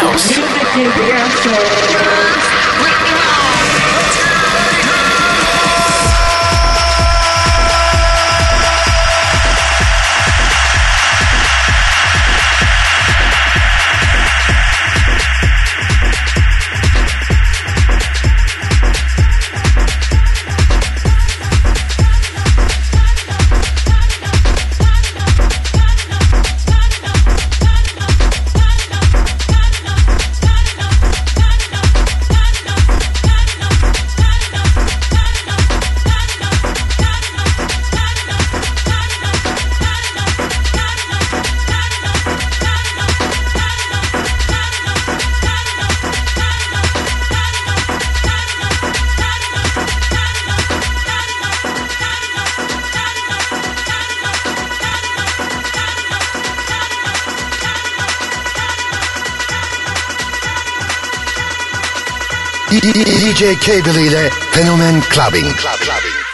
house. DJ Cable ile Fenomen Clubbing. Clubbing.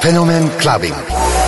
Fenomen Clubbing.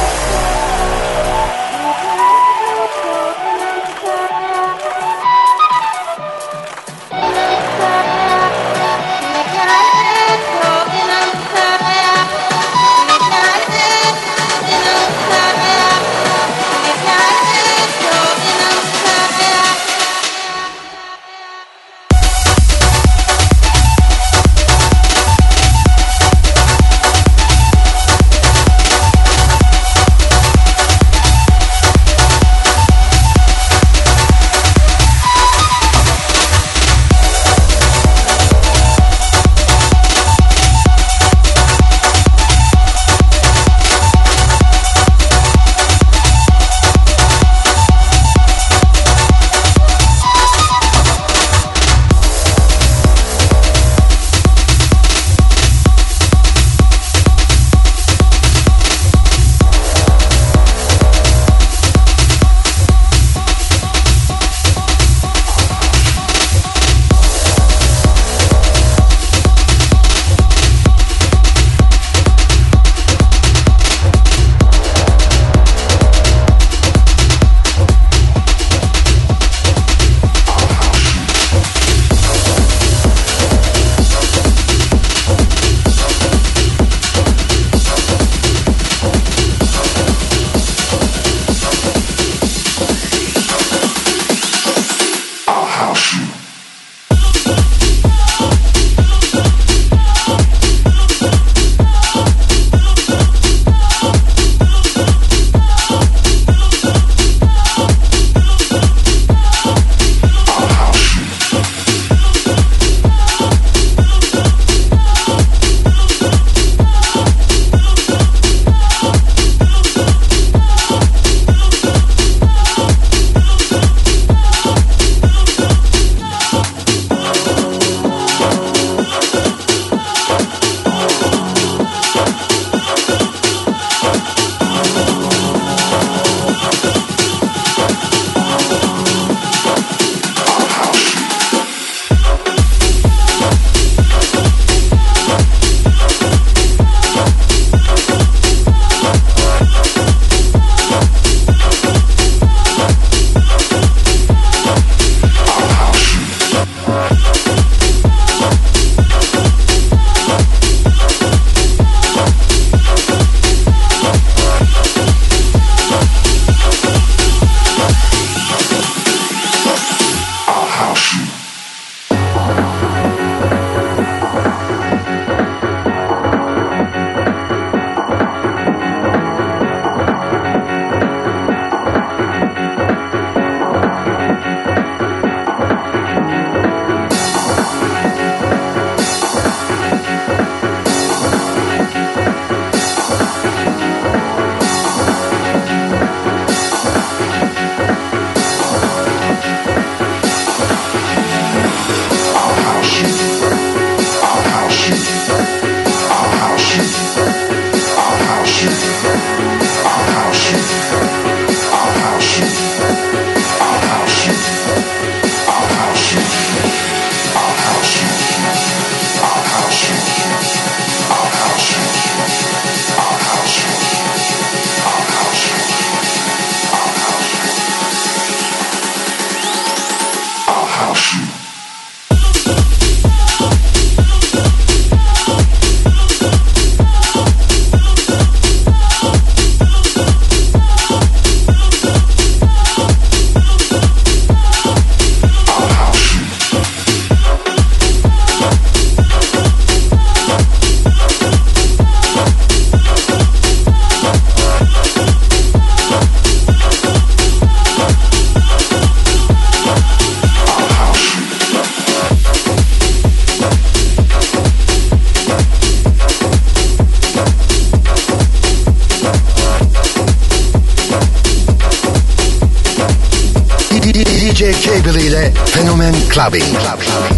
Fenomen Clubbing.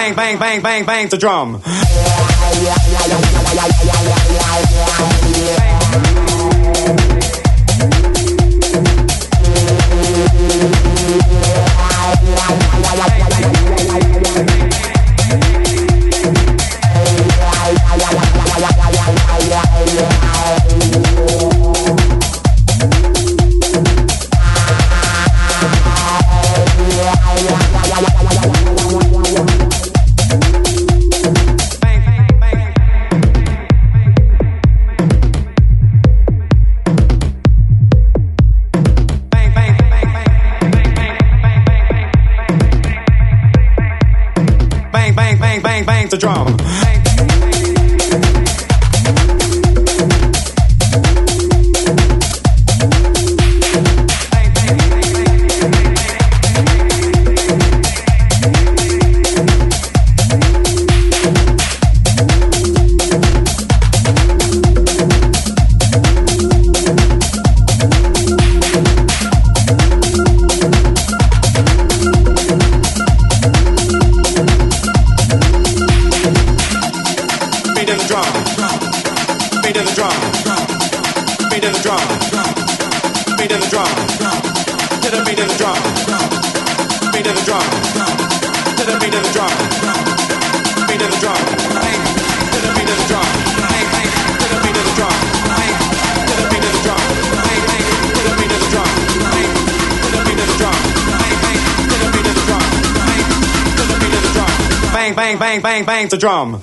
Bang, bang, bang, bang, bang, the drum. Bang, drum.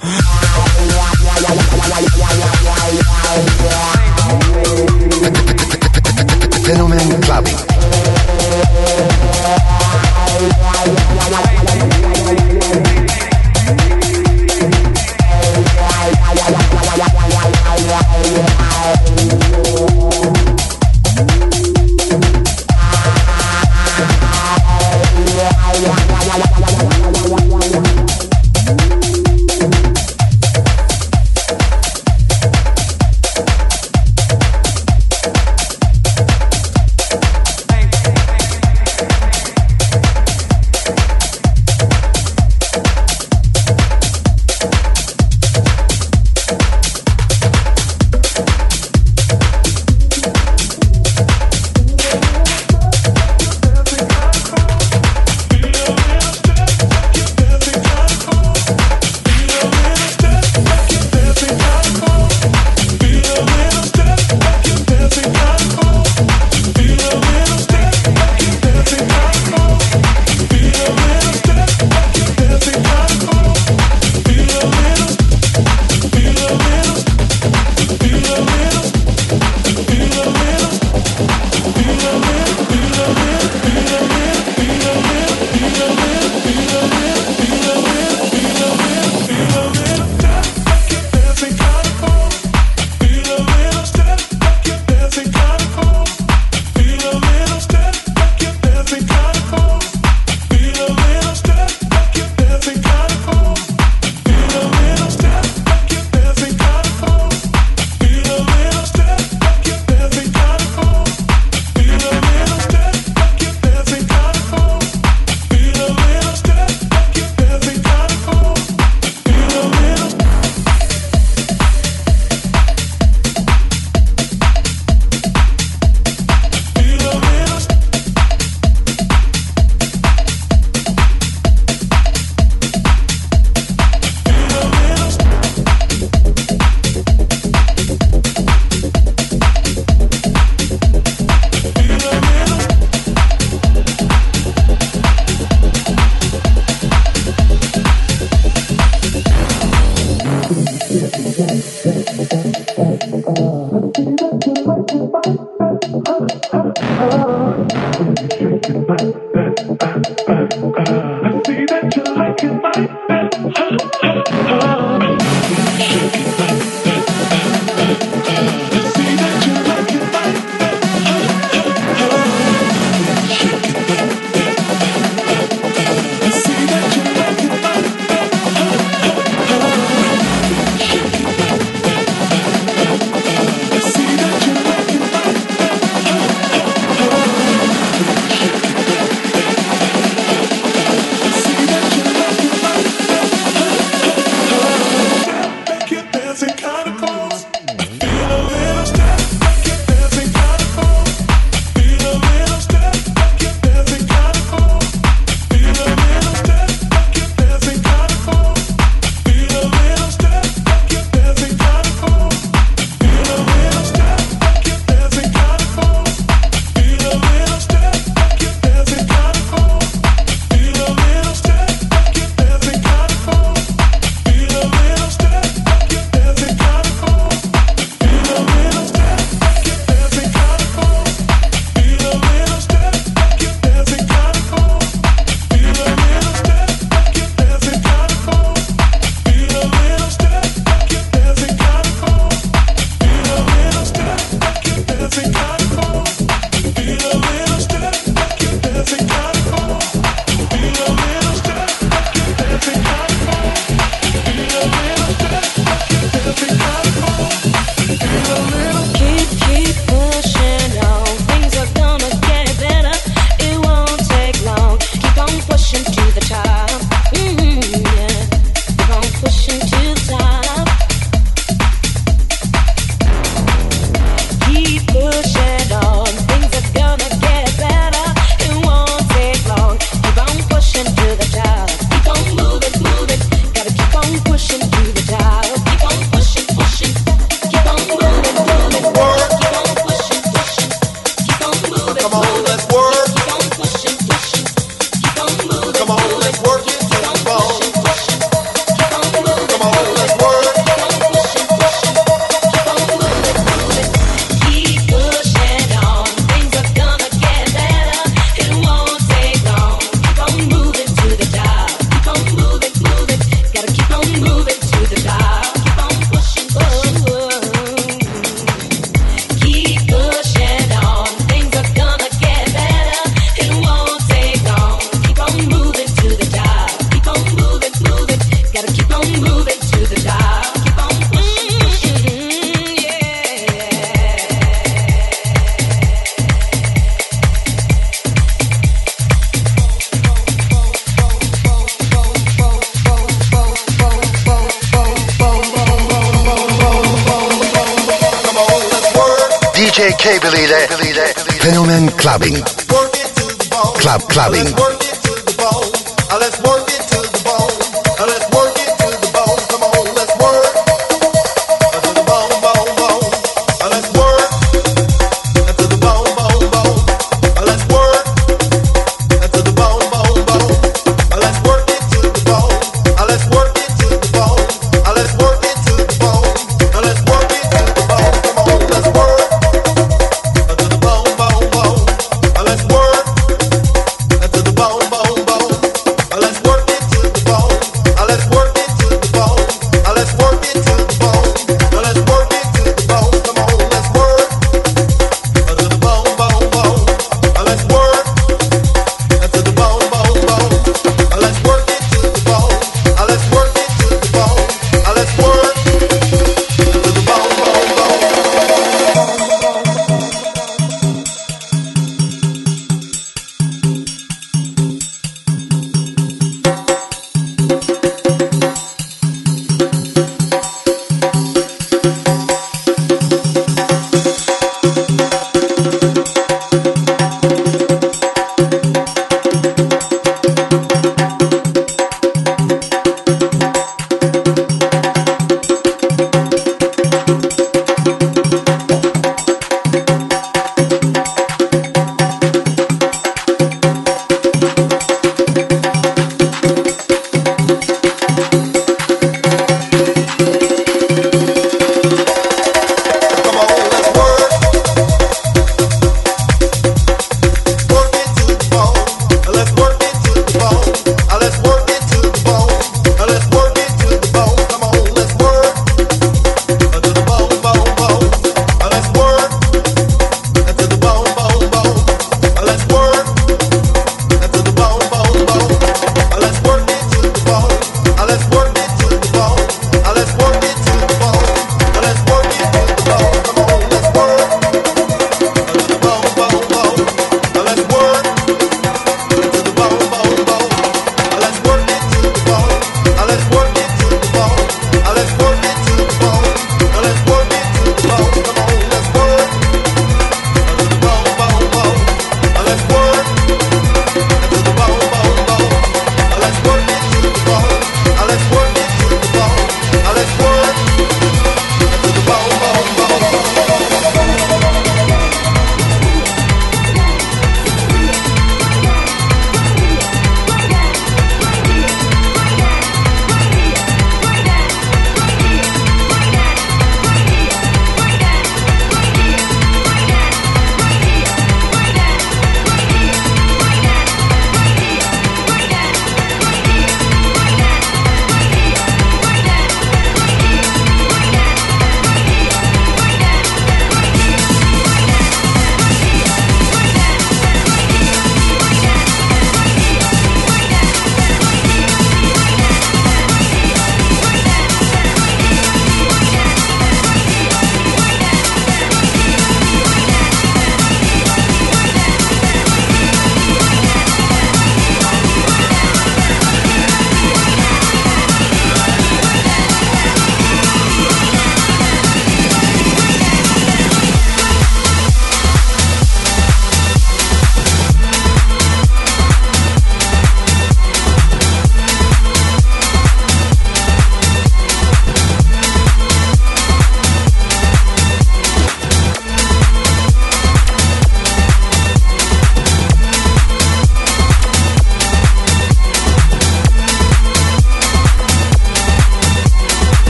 Let's work.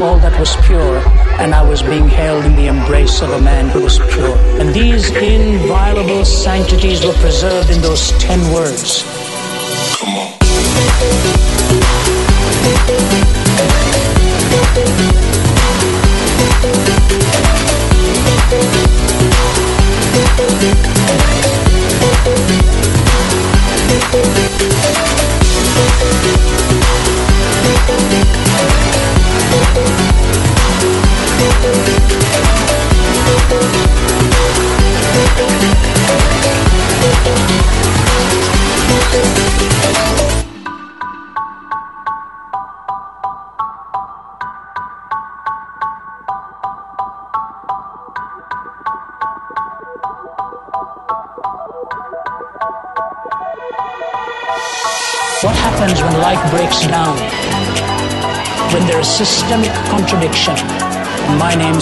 All that was pure. And I was being held in the embrace of a man who was pure. And these inviolable sanctities were preserved in those ten words.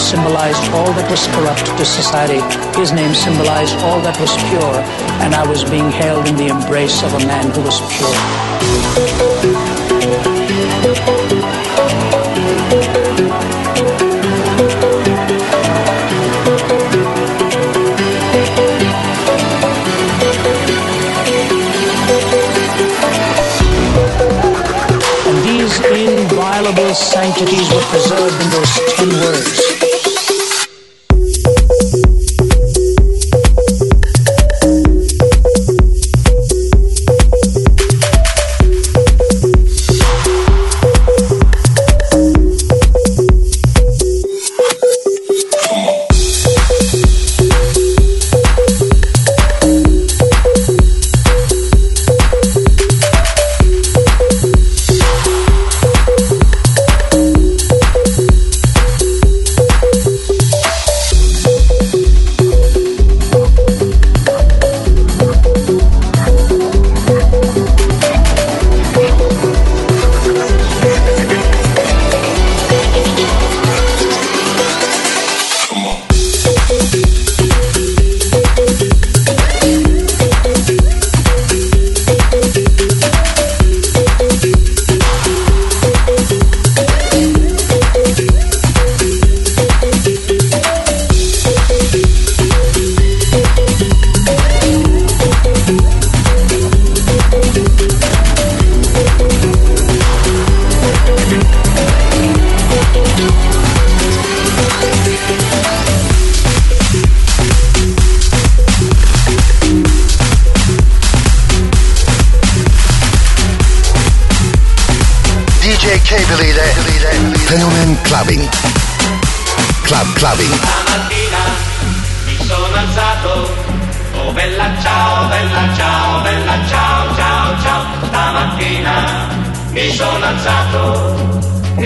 Symbolized all that was corrupt to society. His name symbolized all that was pure. And I was being held in the embrace of a man who was pure. Sanctities were preserved in those ten words.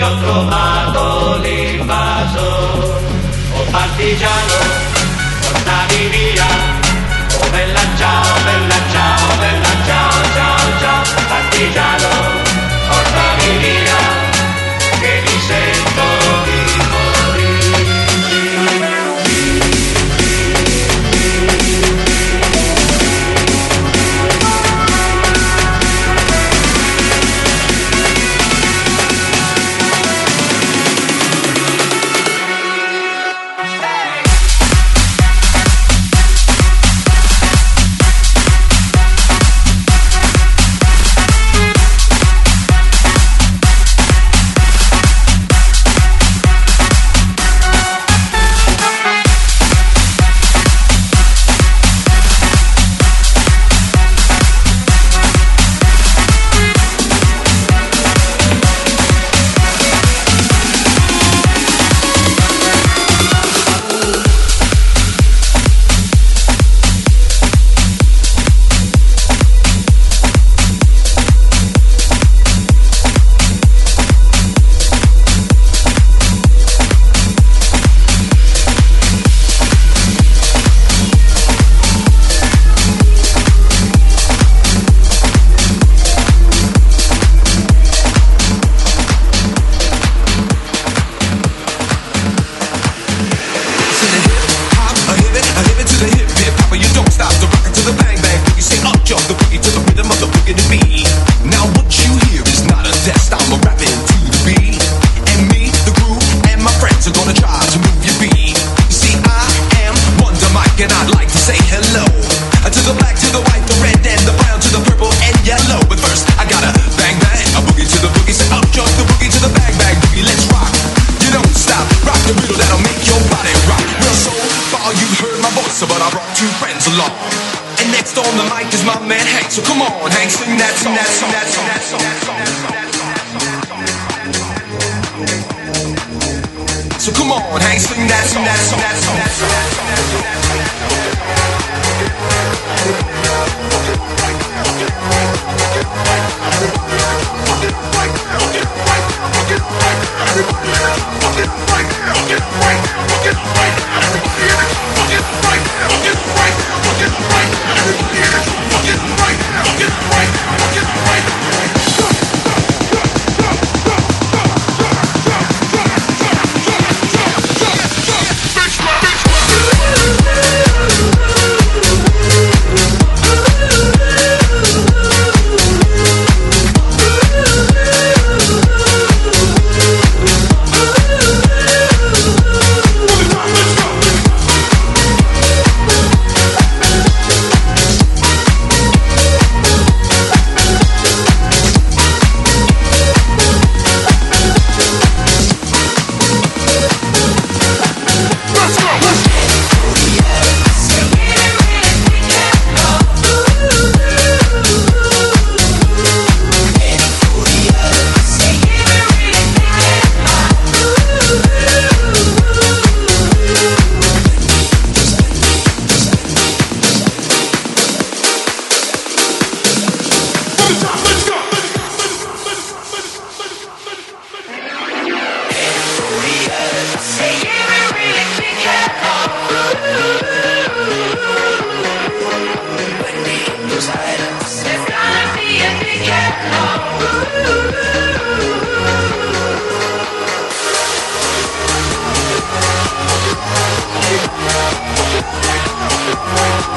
Alzato e ho trovato l'invasor. Oh partigiano, portami via. Oh bella ciao, bella ciao, bella ciao, ciao, ciao. Partigiano, Say it Fenomen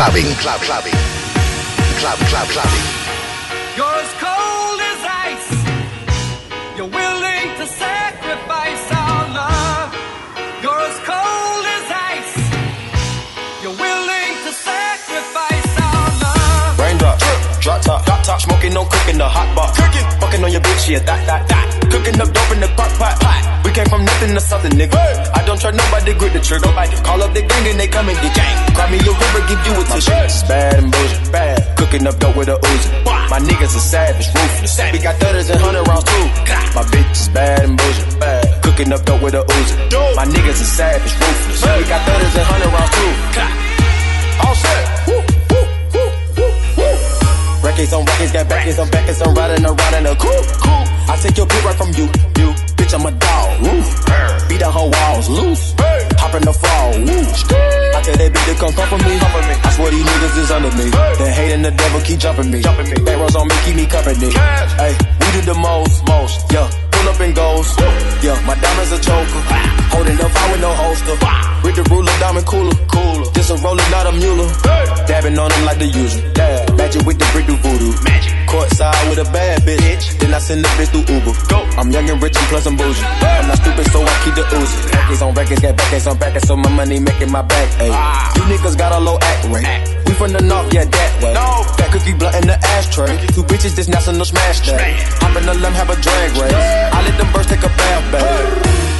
Clubbing. Club, clubbing. Club, club, clubbing. You're as cold as ice. You're willing to sacrifice our love. You're as cold as ice. You're willing to sacrifice our love. Raindrop, drop top, drop top, smoking, no cooking, in the hot pot. Cooking, fucking on your bitch, yeah, that, that, that. Cooking up dope in the crock pot, pot. We came from nothing to something, nigga. I don't try nobody, grip the trigger. Nobody call up the gang and they come and get gang. Grab me a river, give you a tissue. It's bad and bullshit, bad. Cooking up dope with a Uzi. My niggas are savage, ruthless. We got thudders and hundred rounds too. My bitch is bad and bullshit, bad. Cooking up dope with a Uzi. My niggas are savage, ruthless. We got thudders and hundred rounds too. All set. Woo, woo, woo, woo, woo. Records on records, got backers on backers, I'm riding around in a coupe. I take your pick right from you, you. Bitch, I'm a dog. Woo. Beat down her walls, loose. Hop in the fall, woo. I tell that bitch to come comfort me. I swear these niggas is under me. The hate and the devil keep jumping me. Jumping me. Bankrolls on me, keep me company. Hey, we do the most, most. Yeah. Pull up and goes. Yeah, my diamonds a choker. Holding up, I with no holster. With the ruler, diamond cooler. Cooler. This a roller, not a mule. Dabbing on them like the usual. Dab. Magic with the brick do voodoo. Magic. Courtside with a bad bitch. Then I send the bitch through Uber. Go. I'm young and rich and plus I'm bougie. I'm not stupid, so I keep the Uzi. Records on records, got backers on backers, so my money making my back. Ayy. Ah. You niggas got a low act rate. We from the north, yeah, that way. Fat cookie blunt in the ashtray. Two bitches, this national smash day. Hop in the limb, have a drag race. I let them birds take a bath, babe.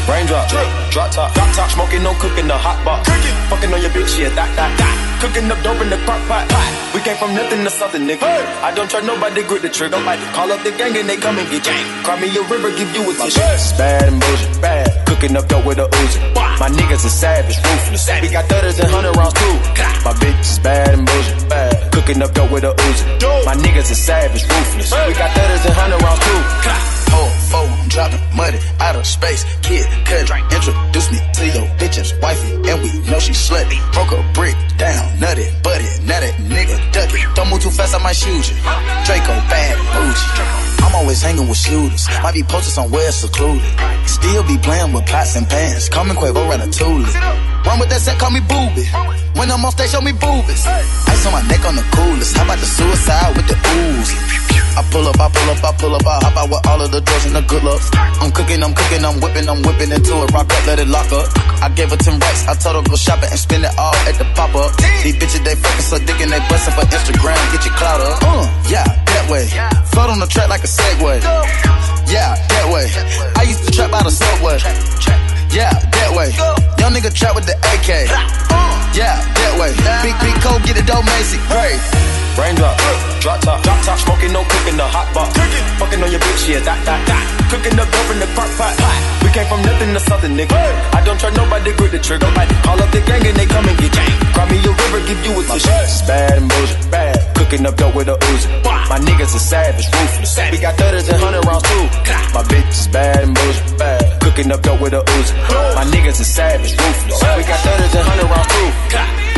Raindrop, drop drop top, drop top, smoking, no cooking, the hot box. Cooking, fucking on your bitch, yeah, that, that, that. Cooking up dope in the crock pot. We came from nothing to something, nigga. I don't trust nobody, grip the trigger. Like call up the gang and they come and get you. Cry me a river, give you a tissue. Bad and bullshit, bad. Cooking up dope with a Uzi. My niggas are savage, ruthless. We got thudders and hundred rounds too. My bitch is bad and bullshit, bad. Cooking up dope with a Uzi. My niggas are savage, ruthless. We got thudders and hundred rounds too. Four, four, I'm dropping money out of space. Kid, cut, introduce me to your bitch's wifey, and we know she slutty. Broke a brick down, nutty, buddy, nutty, nigga, ducky. Don't move too fast, I might shoot you. Draco, bad, bougie. I'm always hanging with shooters. Might be posted somewhere secluded. Still be playing with pots and pans. Me Quavo Ratatouille. Run with that set, call me booby. When I'm on stage, show me boobies. Ice on my neck on the coolest. How about the suicide with the ooze? I pull up, I pull up, I pull up, I hop out with all of the drugs and the good looks. I'm cooking, I'm cooking, I'm whipping, I'm whipping into it. Rock up, let it lock up. I gave her 10 racks, I told her go shopping and spend it all at the pop up. These bitches, they fucking so dick and they bustin' for Instagram, get your clout up. Uh, yeah, that way. Float on the track like a Segway. Yeah, that way. I used to trap out of subway. Yeah, that way. Young nigga trap with the AK. Yeah, that way. Big, big cold, get it dope, Macy. Great. Raindrop, drop top, drop top, smoking, no cooking, the hot pot. Fucking on your bitch, yeah, that, that, that. Cooking up dope in the crock pot. We came from nothing to something, nigga. I don't trust nobody, grip the trigger. Call up the gang and they come and get you. Cry me a river, give you a tissue. It's bad and bullshit, bad. Cooking up dope with a Uzi. My niggas are savage, ruthless. We got thudders and hundred rounds too. My bitch is bad and bullshit, bad. Cooking up dope with a Uzi. My niggas are savage, ruthless. We got thudders and hundred rounds too. Cop.